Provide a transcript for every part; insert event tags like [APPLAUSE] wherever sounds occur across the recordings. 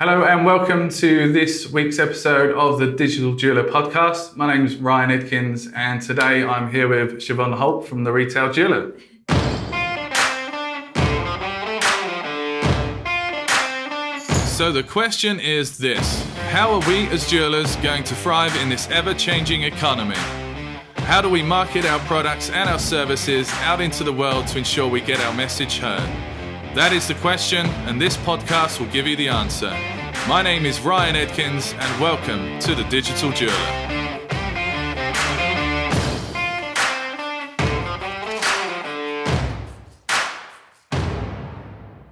Hello and welcome to this week's episode of the Digital Jeweler podcast. My name is Ryan Edkins and today I'm here with Siobhan Holt from the Retail Jeweler. So the question is this How are we as jewelers going to thrive in this ever changing economy? How do we market our products and our services out into the world to ensure we get our message heard? That is the question, and this podcast will give you the answer. My name is Ryan Edkins, and welcome to the Digital Jeweler.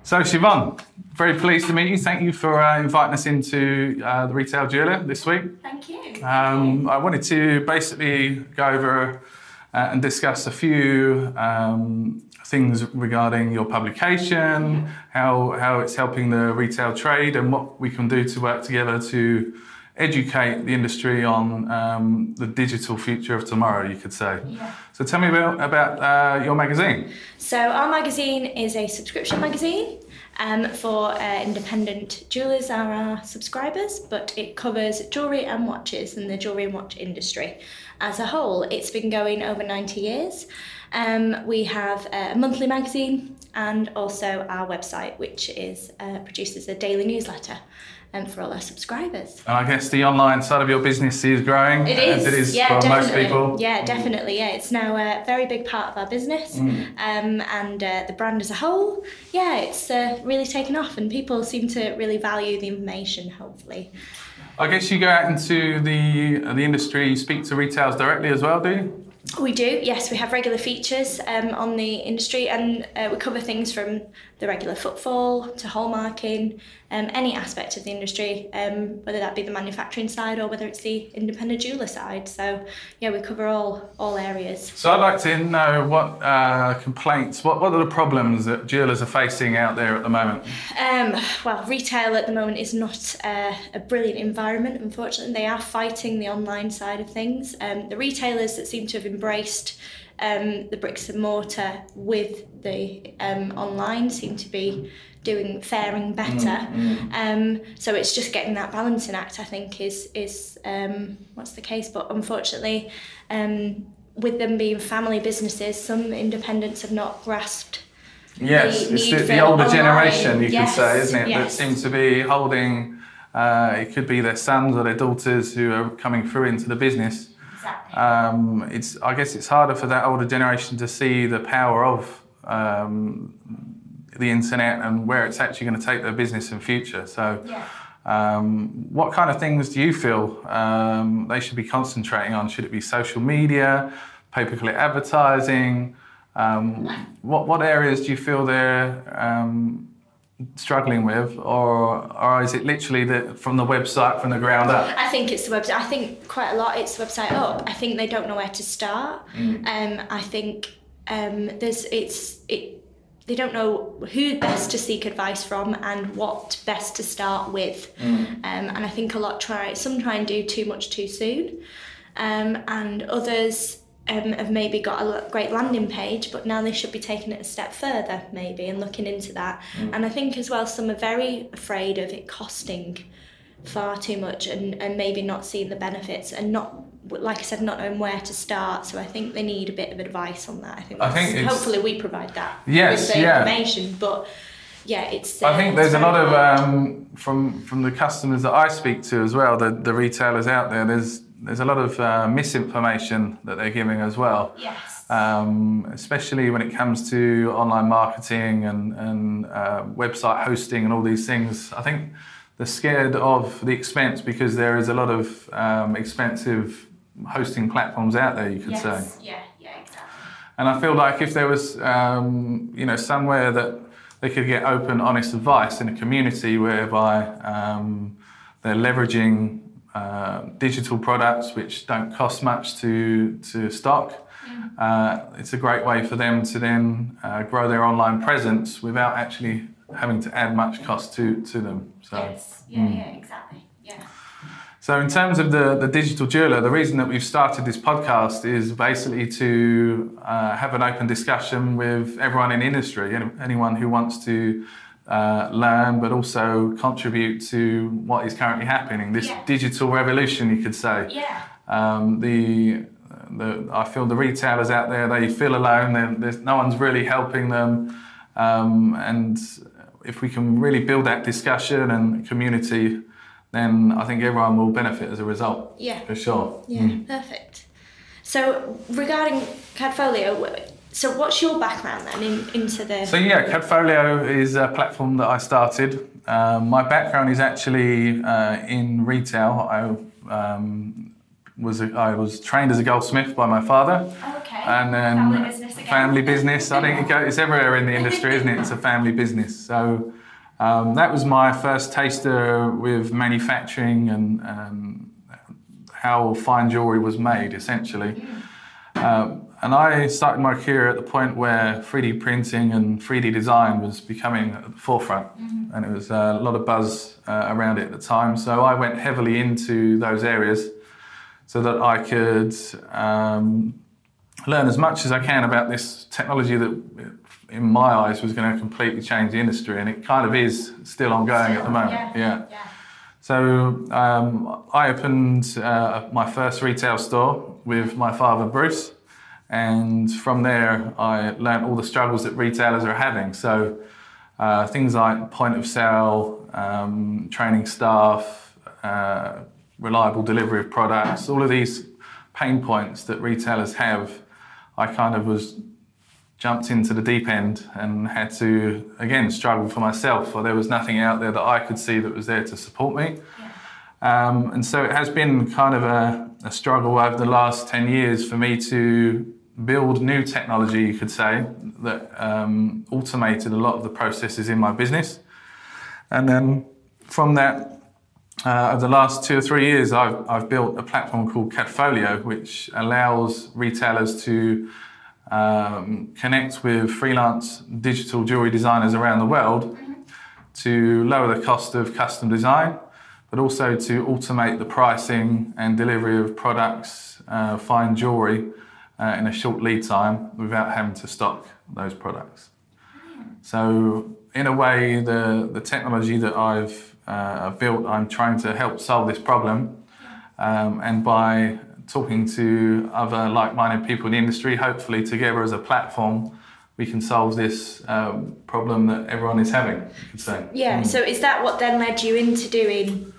So, Siobhan, very pleased to meet you. Thank you for uh, inviting us into uh, the Retail Jeweler this week. Thank you. Um, I wanted to basically go over uh, and discuss a few um, things regarding your publication, how, how it's helping the retail trade, and what we can do to work together to educate the industry on um, the digital future of tomorrow, you could say. Yeah. So tell me about, about uh, your magazine. So, our magazine is a subscription magazine um, for uh, independent jewelers are our subscribers, but it covers jewellery and watches and the jewellery and watch industry as a whole. It's been going over 90 years. Um, we have a monthly magazine and also our website, which is uh, produces a daily newsletter um, for all our subscribers. And I guess the online side of your business is growing, It is, it is yeah, for definitely. most people. Yeah, definitely. Yeah, it's now a very big part of our business, Mm. um, and uh, the brand as a whole. Yeah, it's uh, really taken off, and people seem to really value the information. Hopefully, I guess you go out into the the industry, you speak to retailers directly as well, do you? we do. Yes, we have regular features um, on the industry, and uh, we cover things from the regular footfall to hallmarking, um, any aspect of the industry, um, whether that be the manufacturing side or whether it's the independent jeweler side. So yeah, we cover all all areas. So I'd like to know what uh, complaints, what, what are the problems that jewelers are facing out there at the moment? Um, well, retail at the moment is not uh, a brilliant environment, unfortunately. They are fighting the online side of things. Um, the retailers that seem to have embraced um, the bricks and mortar with the um, online seem to be doing faring better. Um, so it's just getting that balancing act, I think, is is um, what's the case. But unfortunately, um, with them being family businesses, some independents have not grasped Yes, the it's the, the older online. generation, you Yes, could say, isn't it? yes. That seem to be holding, uh, it could be their sons or their daughters who are coming through into the business. Exactly. Um, it's, I guess it's harder for that older generation to see the power of um, the internet and where it's actually going to take their business in future. So, Yeah. um, what kind of things do you feel um, they should be concentrating on? Should it be social media, pay-per-click advertising? Um, what what areas do you feel they're um, struggling with, or or is it literally the, from the website from the ground up? I think it's the website. I think quite a lot it's the website up. I think they don't know where to start. Um, I think um, there's it's it. They don't know who best to seek advice from and what best to start with. Um, and I think a lot try some try and do too much too soon, um, and others. Um, have maybe got a great landing page, but now they should be taking it a step further, maybe, and looking into that. And I think as well, some are very afraid of it costing far too much and, and maybe not seeing the benefits and not like I said not knowing where to start so I think they need a bit of advice on that I think, I think hopefully we provide that Yes, with the yeah. information but yeah it's I uh, think there's a lot of um, from from the customers that I speak to as well, the, the retailers out there. There's there's a lot of uh, misinformation that they're giving as well. yes um, especially when it comes to online marketing and, and uh, website hosting and all these things. I think they're scared of the expense because there is a lot of um, expensive hosting platforms out there, you could yes say. yeah yeah exactly And I feel like if there was, um, you know, somewhere that they could get open, honest advice in a community whereby um, they're leveraging uh, digital products which don't cost much to to stock. Uh, it's a great way for them to then uh, grow their online presence without actually having to add much cost to, to them. So. yes yeah yeah exactly yeah So, in terms of the, the digital jeweler, the reason that we've started this podcast is basically to uh, have an open discussion with everyone in industry, any- anyone who wants to uh, learn, but also contribute to what is currently happening. This Yeah. digital revolution, you could say. Yeah. Um, the, the I feel the retailers out there they feel alone. There's no one's really helping them, um, and if we can really build that discussion and community, then I think everyone will benefit as a result. Yeah. for sure. Yeah, perfect. So regarding Cadfolio, so what's your background then in, into the? So yeah, Cadfolio is a platform that I started. Um, my background is actually uh, in retail. I um, was a, I was trained as a goldsmith by my father, okay. and then Family business again. family business. I think it it's everywhere in the industry, isn't it? It's a family business. So um, that was my first taster with manufacturing and um, how fine jewelry was made, essentially. Um, and I started my career at the point where 3D printing and 3D design was becoming at the forefront, and it was a lot of buzz uh, around it at the time. So I went heavily into those areas so that I could um, learn as much as I can about this technology that, in my eyes, was going to completely change the industry, and it kind of is still ongoing at the moment. Yeah. yeah. So um, I opened uh, my first retail store with my father Bruce, and from there I learned all the struggles that retailers are having. So uh, things like point of sale, um, training staff, uh, reliable delivery of products, all of these pain points that retailers have. I kind of was jumped into the deep end and had to again struggle for myself or there was nothing out there that I could see that was there to support me um, and so it has been kind of a, a struggle over the last 10 years for me to build new technology you could say that um, automated a lot of the processes in my business. And then from that uh, over the last two or three years, I've, I've built a platform called Cadfolio, which allows retailers to um, connect with freelance digital jewelry designers around the world to lower the cost of custom design, but also to automate the pricing and delivery of products, uh, fine jewelry, uh, in a short lead time without having to stock those products. So, in a way, the, the technology that I've uh, built, I'm trying to help solve this problem. Um, and by talking to other like minded people in the industry, hopefully, together as a platform, we can solve this um, problem that everyone is having, you could say. Yeah. So is that what then led you into doing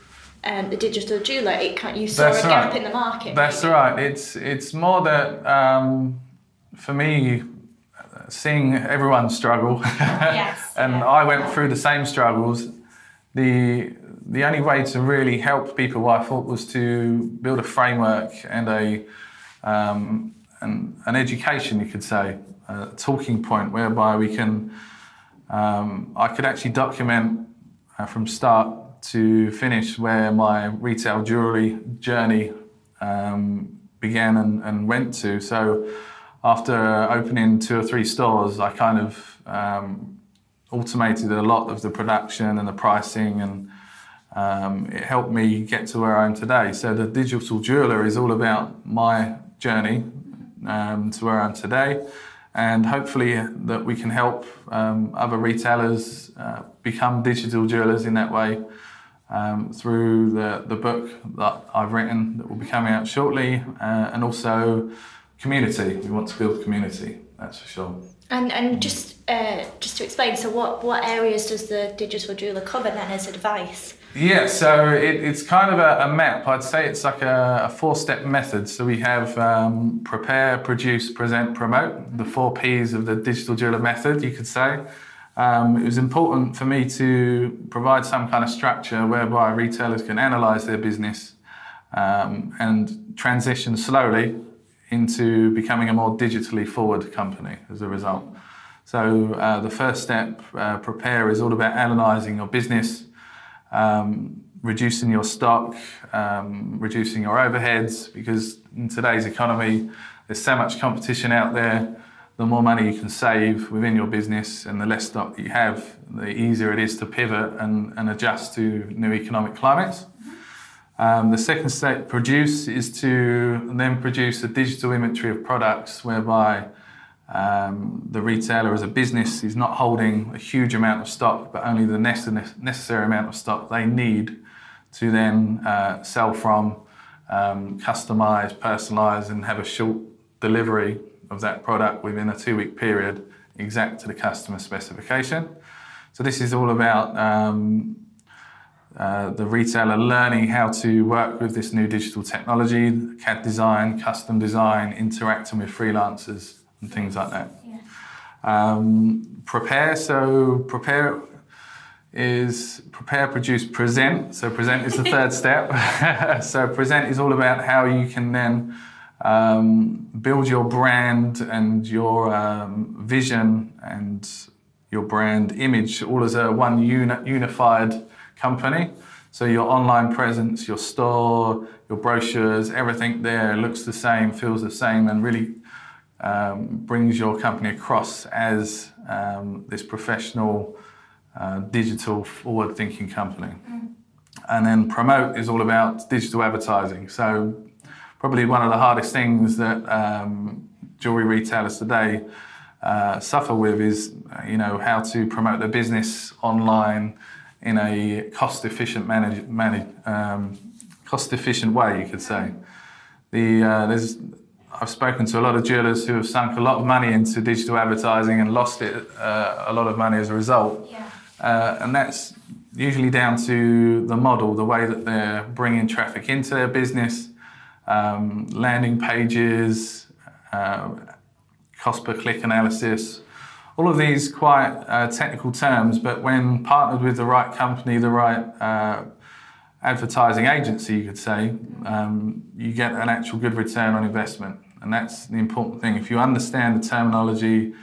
um, the digital jeweler? It can't, you saw That's a gap in the market. That's right. It's it's more that um, for me, seeing everyone struggle, [LAUGHS] Yes, and yeah. I went through the same struggles. The the only way to really help people, I thought, was to build a framework and a um, an, an education, you could say, a talking point whereby we can. Um, I could actually document uh, from start to finish where my retail jewelry journey um, began and, and went to. So after opening two or three stores, I kind of um, automated a lot of the production and the pricing, and um, it helped me get to where I am today. So the digital jeweler is all about my journey um, to where I am today, and hopefully that we can help um, other retailers uh, become digital jewelers in that way um, through the, the book that I've written that will be coming out shortly, uh, and also community. We want to build community, that's for sure. And and just uh, just to explain, so what what areas does the digital jeweler cover then as advice? Yeah, so it, it's kind of a, a map. I'd say it's like a, a four step method. So we have um, prepare, produce, present, promote, the four P's of the digital jeweler method, you could say. Um, it was important for me to provide some kind of structure whereby retailers can analyze their business um, and transition slowly into becoming a more digitally forward company as a result. So uh, the first step, uh, prepare, is all about analysing your business, um, reducing your stock, um, reducing your overheads, because in today's economy, there's so much competition out there. The more money you can save within your business and the less stock that you have, the easier it is to pivot and, and adjust to new economic climates. Um, the second step, produce, is to then produce a digital inventory of products whereby um, the retailer as a business is not holding a huge amount of stock, but only the necessary amount of stock they need to then uh, sell from, um, customize, personalize, and have a short delivery of that product within a two week period exact to the customer specification. So, this is all about um, uh, the retailer learning how to work with this new digital technology, CAD design, custom design, interacting with freelancers and things like that. Yeah. Um, prepare, so prepare is prepare, produce, present. So present is the third [LAUGHS] step. [LAUGHS] so present is all about how you can then um, build your brand and your um, vision and your brand image all as a one uni- unified company. So your online presence, your store, your brochures, everything there looks the same, feels the same, and really um, brings your company across as um, this professional, uh, digital, forward thinking company. Mm. And then promote is all about digital advertising. So, probably one of the hardest things that um, jewelry retailers today uh, suffer with is, you know, how to promote their business online in a cost efficient manage, manage um, cost efficient way, you could say. The, uh, there's I've spoken to a lot of jewelers who have sunk a lot of money into digital advertising and lost it uh, a lot of money as a result. Yeah. Uh, and that's usually down to the model, the way that they're bringing traffic into their business, um, landing pages, uh, cost per click analysis. All of these quite uh, technical terms, but when partnered with the right company, the right uh, advertising agency, you could say, um, you get an actual good return on investment. And that's the important thing. If you understand the terminology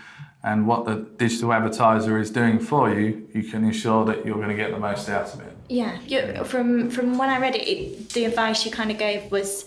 and what the digital advertiser is doing for you, you can ensure that you're going to get the most out of it. Yeah, from from when I read it, it, the advice you kind of gave was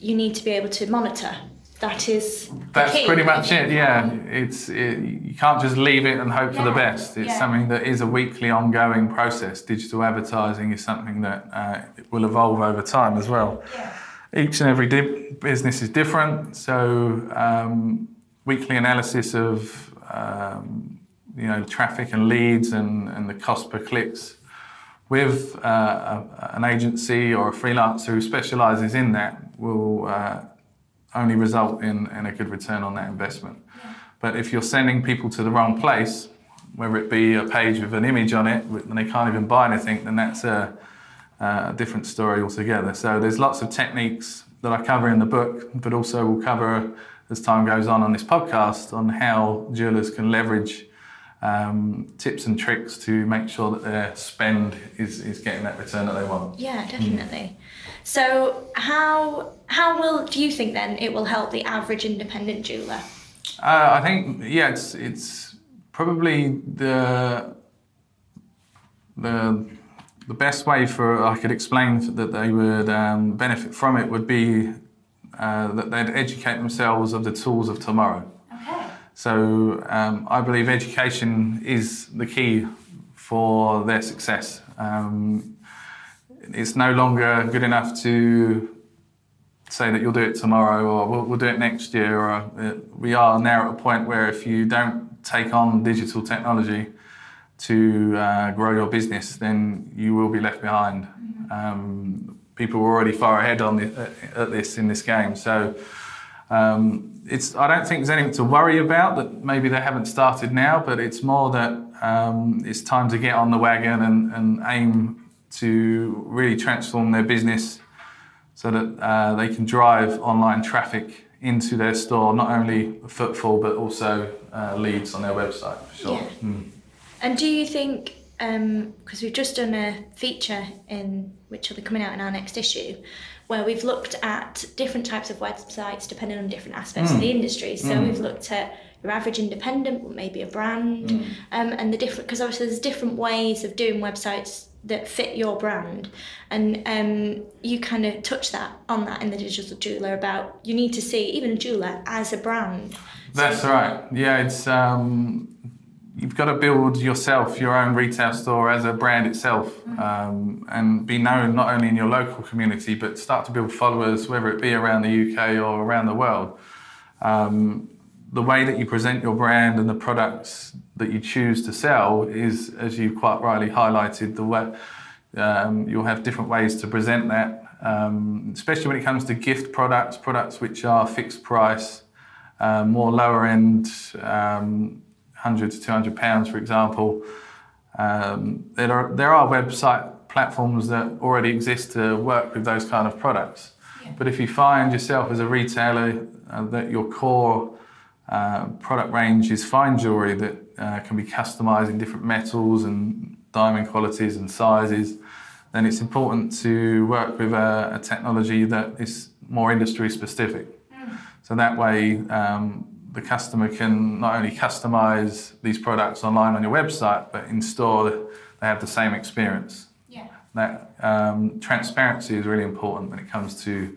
you need to be able to monitor. That is. That's key, pretty much it. Yeah, it's it, you can't just leave it and hope yeah. for the best. It's yeah. something that is a weekly, ongoing process. Digital advertising is something that uh, will evolve over time as well. Yeah each and every di- business is different. So um, weekly analysis of um, you know traffic and leads and, and the cost per clicks with uh, a, an agency or a freelancer who specialises in that will uh, only result in, in a good return on that investment. Yeah. But if you're sending people to the wrong place, whether it be a page with an image on it and they can't even buy anything, then that's a a different story altogether. So there's lots of techniques that I cover in the book, but also we'll cover as time goes on on this podcast on how jewelers can leverage um, tips and tricks to make sure that their spend is, is getting that return that they want. Yeah, definitely. Mm. So how how will do you think then it will help the average independent jeweler? Uh, I think yeah, it's it's probably the the the best way for I could explain that they would um, benefit from it would be uh, that they'd educate themselves of the tools of tomorrow. So um, I believe education is the key for their success. Um, it's no longer good enough to say that you'll do it tomorrow or we'll, we'll do it next year. Or uh, we are now at a point where if you don't take on digital technology, to uh, grow your business, then you will be left behind. Um, people are already far ahead on the, at this in this game, so um, it's. I don't think there's anything to worry about that maybe they haven't started now, but it's more that um, it's time to get on the wagon and, and aim to really transform their business so that uh, they can drive online traffic into their store, not only footfall but also uh, leads on their website. For sure. Yeah. Mm. And do you think, because um, we've just done a feature in which will be coming out in our next issue, where we've looked at different types of websites depending on different aspects mm. of the industry. So mm. we've looked at your average independent, maybe a brand, mm. um, and the different because obviously there's different ways of doing websites that fit your brand, and um, you kind of touch that on that in the digital jeweler about you need to see even a jeweler as a brand. That's so, right. Yeah, it's um, you've got to build yourself your own retail store as a brand itself um, and be known not only in your local community but start to build followers whether it be around the uk or around the world. Um, the way that you present your brand and the products that you choose to sell is, as you quite rightly highlighted, the way um, you'll have different ways to present that, um, especially when it comes to gift products, products which are fixed price, uh, more lower end, um, 100 to 200 pounds, for example. Um, there are there are website platforms that already exist to work with those kind of products. Yeah. But if you find yourself as a retailer uh, that your core uh, product range is fine jewelry that uh, can be customized in different metals and diamond qualities and sizes, then it's important to work with a, a technology that is more industry specific. Mm. So that way, um, the customer can not only customize these products online on your website, but in store they have the same experience. Yeah. That um, transparency is really important when it comes to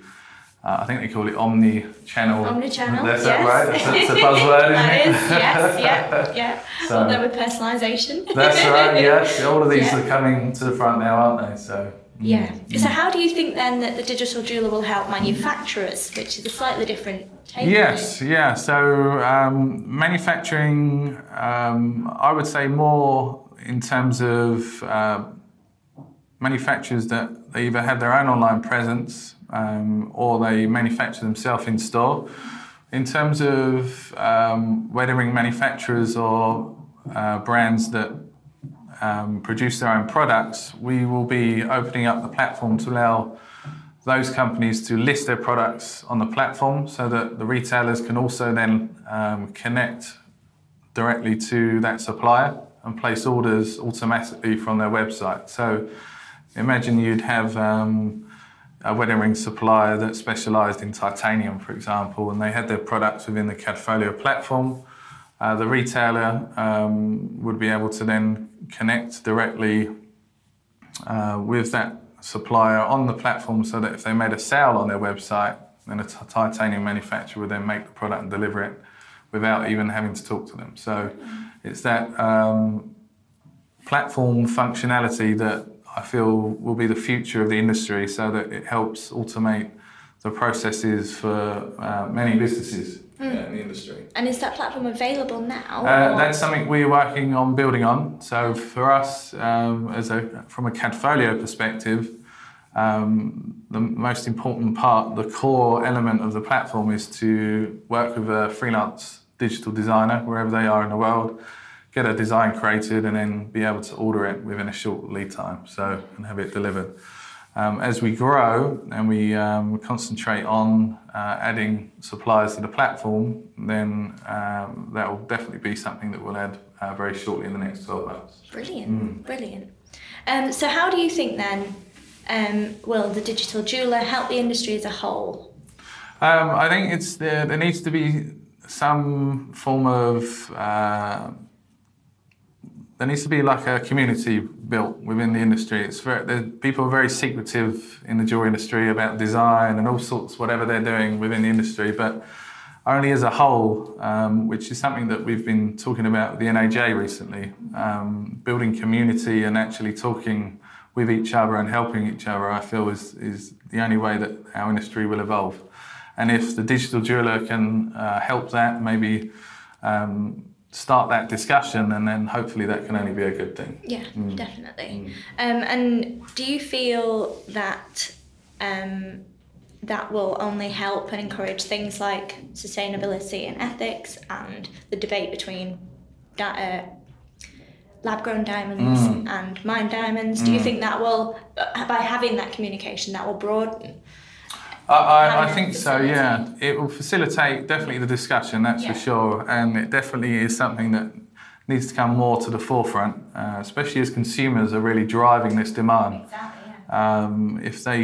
uh, I think they call it omni-channel. Omni-channel. That's yes. right. That's, a buzzword, isn't that it? is, yes, yeah, yeah. [LAUGHS] So, Although with personalisation. that's right. Yes, all of these [LAUGHS] yeah. are coming to the front now, aren't they? So. Yeah. Mm. So how do you think then that the digital jeweler will help manufacturers, which is a slightly different take? Yes. Yeah. So um, manufacturing, um, I would say more in terms of uh, manufacturers that they either have their own online presence um, or they manufacture themselves in store. In terms of um, wedding manufacturers or uh, brands that um, produce their own products, we will be opening up the platform to allow those companies to list their products on the platform so that the retailers can also then um, connect directly to that supplier and place orders automatically from their website. So imagine you'd have um, a wedding ring supplier that specialised in titanium, for example, and they had their products within the Cadfolio platform. Uh, the retailer um, would be able to then connect directly uh, with that supplier on the platform so that if they made a sale on their website, then a t- titanium manufacturer would then make the product and deliver it without even having to talk to them. So it's that um, platform functionality that I feel will be the future of the industry so that it helps automate the processes for uh, many businesses mm. in the industry. And is that platform available now? Uh, that's something we're working on building on. So for us, um, as a from a Cadfolio perspective, um, the most important part, the core element of the platform is to work with a freelance digital designer wherever they are in the world get a design created and then be able to order it within a short lead time so and have it delivered um, as we grow and we um, concentrate on uh, adding suppliers to the platform then um, that will definitely be something that we'll add uh, very shortly in the next 12 months. Brilliant. Mm. brilliant. Um, so how do you think then um, will the digital jeweler help the industry as a whole? Um, I think it's there, there needs to be some form of uh, there needs to be like a community built within the industry. It's very, people are very secretive in the jewelry industry about design and all sorts, whatever they're doing within the industry. But only as a whole, um, which is something that we've been talking about with the NAJ recently, um, building community and actually talking with each other and helping each other, I feel is, is the only way that our industry will evolve. And if the digital jeweler can uh, help that, maybe um, start that discussion and then hopefully that can only be a good thing yeah mm. definitely mm. Um, and do you feel that um, that will only help and encourage things like sustainability and ethics and the debate between uh, lab grown diamonds mm. and mined diamonds do you mm. think that will by having that communication that will broaden I, I, I think so, yeah. It will facilitate definitely the discussion, that's yeah. for sure. And it definitely is something that needs to come more to the forefront, uh, especially as consumers are really driving this demand. Exactly, yeah. um, if they,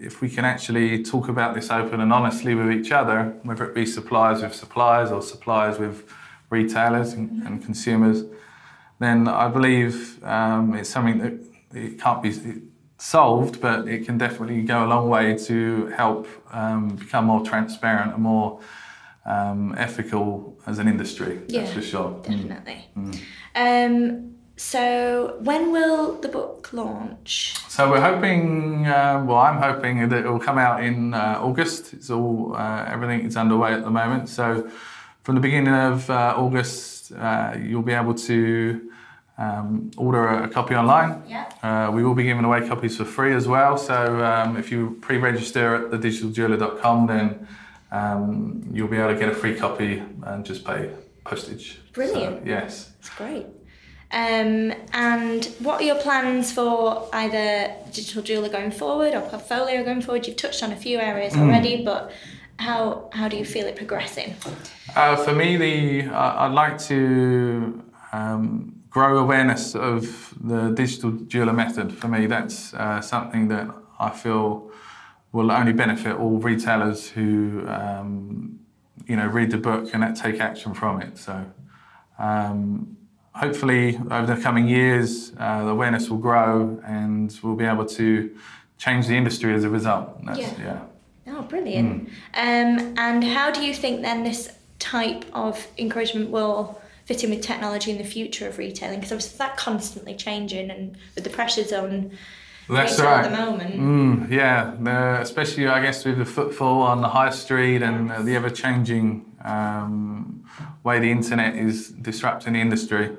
if we can actually talk about this open and honestly with each other, whether it be suppliers with suppliers or suppliers with retailers and, mm-hmm. and consumers, then I believe um, it's something that it can't be solved, but it can definitely go a long way to help um, become more transparent and more um, ethical as an industry. Yeah, that's for sure. Mm. Definitely. Mm. Um, so, when will the book launch? So, we're hoping, uh, well, I'm hoping that it will come out in uh, August. It's all, uh, everything is underway at the moment. So, from the beginning of uh, August, uh, you'll be able to um, order a, copy online. Yeah. Uh, we will be giving away copies for free as well. So um, if you pre-register at thedigitaljeweler.com, then um, you'll be able to get a free copy and just pay postage. Brilliant. So, yes. It's great. Um, and what are your plans for either Digital Jeweler going forward or Cadfolio going forward? You've touched on a few areas already, but how how do you feel it progressing? Uh, for me, the uh, I'd like to um, grow awareness of the digital jeweler method. For me, that's uh, something that I feel will only benefit all retailers who um, you know read the book and take action from it. So. Um, hopefully, over the coming years, uh, the awareness will grow and we'll be able to change the industry as a result. That's, Yeah. yeah. Oh, brilliant. Um, and how do you think then this type of encouragement will fit in with technology in the future of retailing? Because obviously that's constantly changing and with the pressures on That's retail right. at the moment. Mm, yeah, the, especially I guess with the footfall on the high street and uh, the ever-changing um, way the internet is disrupting the industry.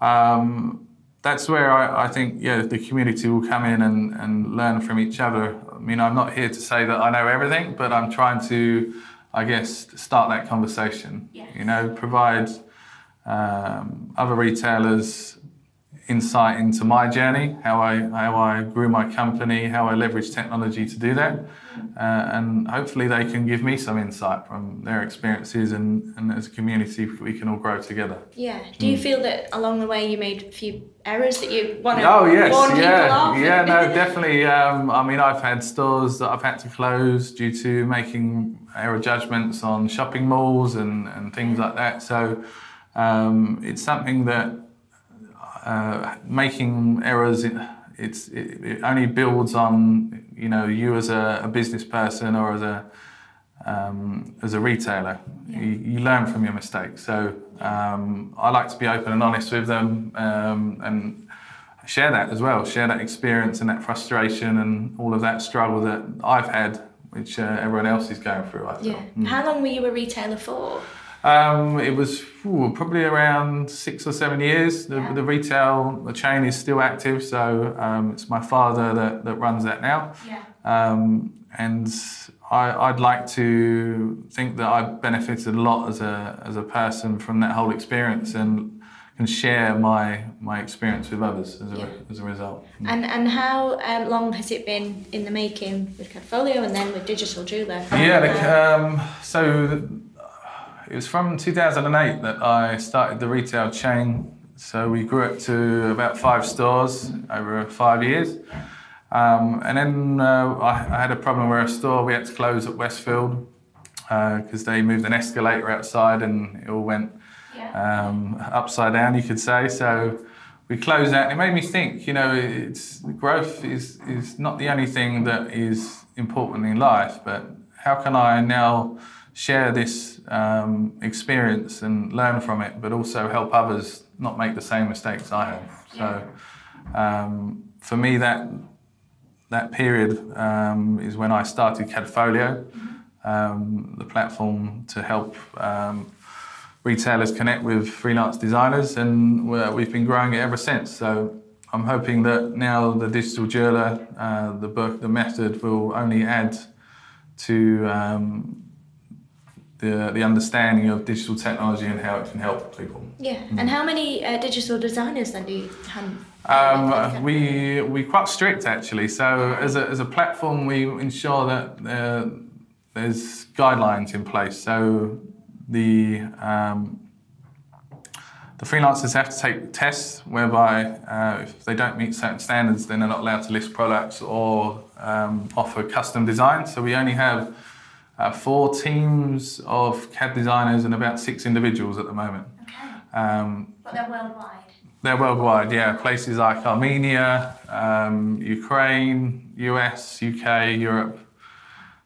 Um, that's where I, I think yeah the community will come in and, and learn from each other. I mean, I'm not here to say that I know everything, but I'm trying to, I guess, start that conversation. Yes. You know, provide um, other retailers insight into my journey, how I how I grew my company, how I leveraged technology to do that, uh, and hopefully they can give me some insight from their experiences, and, and as a community we can all grow together. Yeah. Do you feel that along the way you made a few errors that you want to. Oh yes, warn people yeah, of? yeah, no, [LAUGHS] definitely. Um, I mean, I've had stores that I've had to close due to making error judgments on shopping malls and, and things like that. So um, it's something that uh, making errors. It, it's it, it only builds on you know you as a, a business person or as a um, as a retailer. You, you learn from your mistakes. So um, I like to be open and honest with them um, and share that as well. Share that experience and that frustration and all of that struggle that I've had, which uh, everyone else is going through. I feel. Yeah. How long were you a retailer for? Um, it was ooh, probably around six or seven years. The, Yeah. the retail, the chain is still active, so um, it's my father that, that runs that now. Yeah. Um, and I, I'd like to think that I've benefited a lot as a, as a person from that whole experience and can share my, my experience with others as a, Yeah. as a result. And and how um, long has it been in the making with Cadfolio and then with Digital Jeweler? Yeah, like, um, so the, it was from 2008 that I started the retail chain. So we grew it to about five stores over five years. Um, and then uh, I, I had a problem where a store we had to close at Westfield because they moved an escalator outside and it all went Yeah. um, upside down, you could say. So we closed that. And it made me think, you know, it's growth is is not the only thing that is important in life, but how can I now share this um, experience and learn from it, but also help others not make the same mistakes I have. So um, for me, that that period um, is when I started Cadfolio, um, the platform to help um, retailers connect with freelance designers, and we've been growing it ever since. So I'm hoping that now the digital jeweler, uh, the book, the method will only add to um, the the understanding of digital technology and how it can help people. Yeah. And how many uh, digital designers then do you have? Um, we we quite strict actually. So as a, as a platform, we ensure that uh, there's guidelines in place. So the um, the freelancers have to take tests whereby uh, if they don't meet certain standards, then they're not allowed to list products or um, offer custom design. So we only have uh, four teams of CAD designers and about six individuals at the moment. Okay. Um, But they're worldwide. they're worldwide, yeah. Places like Armenia, um, Ukraine, US, UK, Europe.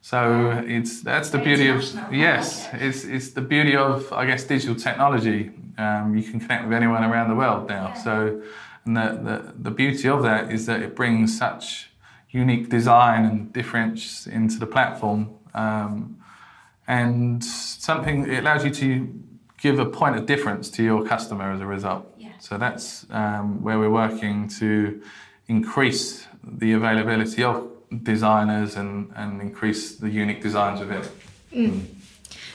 So it's that's the beauty of yes, it's it's the beauty of I guess digital technology. Um, you can connect with anyone around the world now. So and the, the the beauty of that is that it brings such unique design and difference into the platform, um, and something it allows you to give a point of difference to your customer as a result. Yeah. So that's um, where we're working to increase the availability of designers and, and increase the unique designs of it.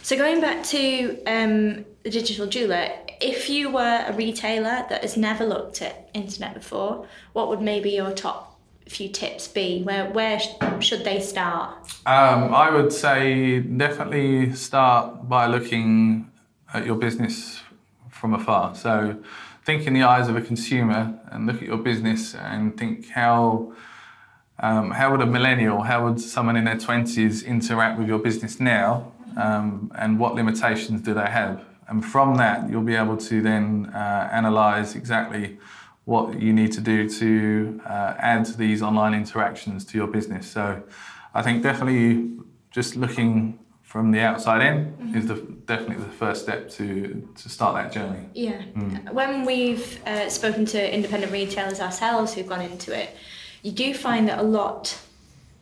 So going back to um, the digital jeweler, if you were a retailer that has never looked at internet before, what would maybe your top few tips be? Where where sh- should they start? Um, I would say definitely start by looking at your business from afar. So think in the eyes of a consumer and look at your business and think how um, how would a millennial, how would someone in their twenties interact with your business now, um, and what limitations do they have? And from that, you'll be able to then uh, analyze exactly what you need to do to uh, add these online interactions to your business. So, I think definitely just looking from the outside in is the, definitely the first step to to start that journey. Yeah. When we've uh, spoken to independent retailers ourselves who've gone into it, you do find that a lot.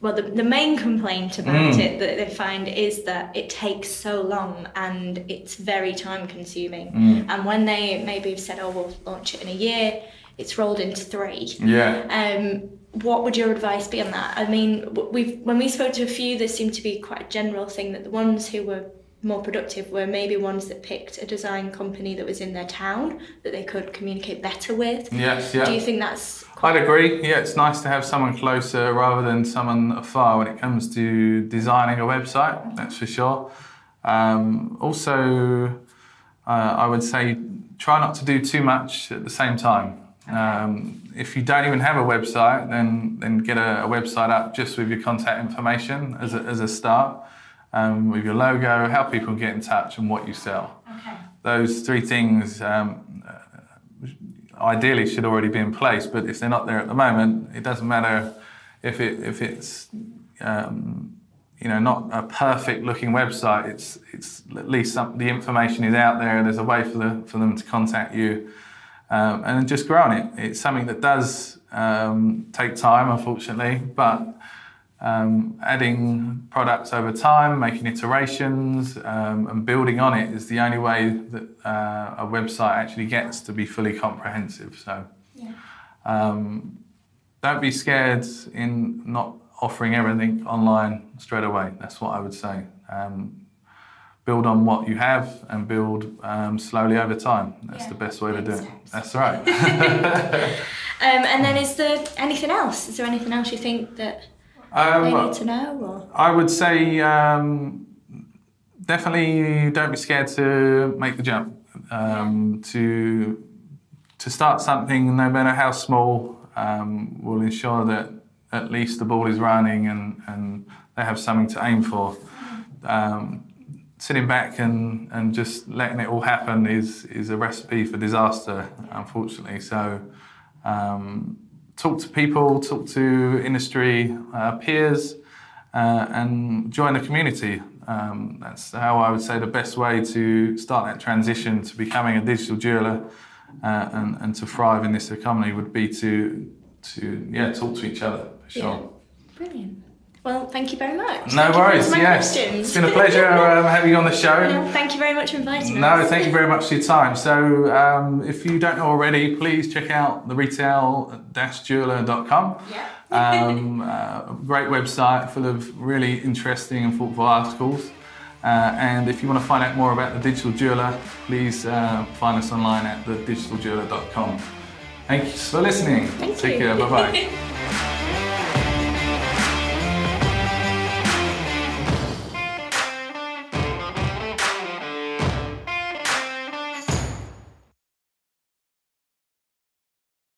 Well, the, the main complaint about it that they find is that it takes so long and it's very time consuming. And when they maybe have said, oh, we'll launch it in a year, it's rolled into three. Yeah. Um, what would your advice be on that? I mean, we've when we spoke to a few, there seemed to be quite a general thing that the ones who were more productive were maybe ones that picked a design company that was in their town that they could communicate better with. Yes. Yeah. Do you think that's I'd agree. Yeah, it's nice to have someone closer rather than someone afar when it comes to designing a website. That's for sure. Um, also, uh, I would say try not to do too much at the same time. Um, if you don't even have a website, then then get a, a website up just with your contact information as a, as a start, um, with your logo, how people get in touch, and what you sell. okay? Those three things um, ideally should already be in place, but if they're not there at the moment, it doesn't matter if it if it's um, you know not a perfect looking website. It's it's at least some, the information is out there. There's a way for the for them to contact you, um, and just grow on it. It's something that does um, take time, unfortunately, but. Um, adding products over time, making iterations, um, and building on it is the only way that uh, a website actually gets to be fully comprehensive. So, Yeah. um, don't be scared in not offering everything online straight away. That's what I would say. Um, build on what you have and build um, slowly over time. That's Yeah, the best way to do it. That's right. [LAUGHS] [LAUGHS] Um, and then is there anything else? Is there anything else you think that they Um, need to know? Or I would say um, definitely don't be scared to make the jump. Um, to to start something, no matter how small, um, will ensure that at least the ball is running and, and they have something to aim for. Um, sitting back and, and just letting it all happen is is a recipe for disaster, unfortunately. So. Um, talk to people, talk to industry uh, peers, uh, and join the community. Um, that's how I would say the best way to start that transition to becoming a digital jeweler uh, and, and to thrive in this economy would be to to yeah talk to each other for sure. Yeah. brilliant. Well, thank you very much. No Thank you worries. Yes, questions. it's been a pleasure um, having you on the show. No, thank you very much for inviting me. No, us. thank you very much for your time. So, um, if you don't know already, please check out the retail-jeweler.com. Yeah. Um, [LAUGHS] uh, great website full of really interesting and thoughtful articles. Uh, and if you want to find out more about the Digital Jeweler, please uh, find us online at thedigitaljeweler.com. Thanks for listening. Thank Take you. care. Bye bye. [LAUGHS]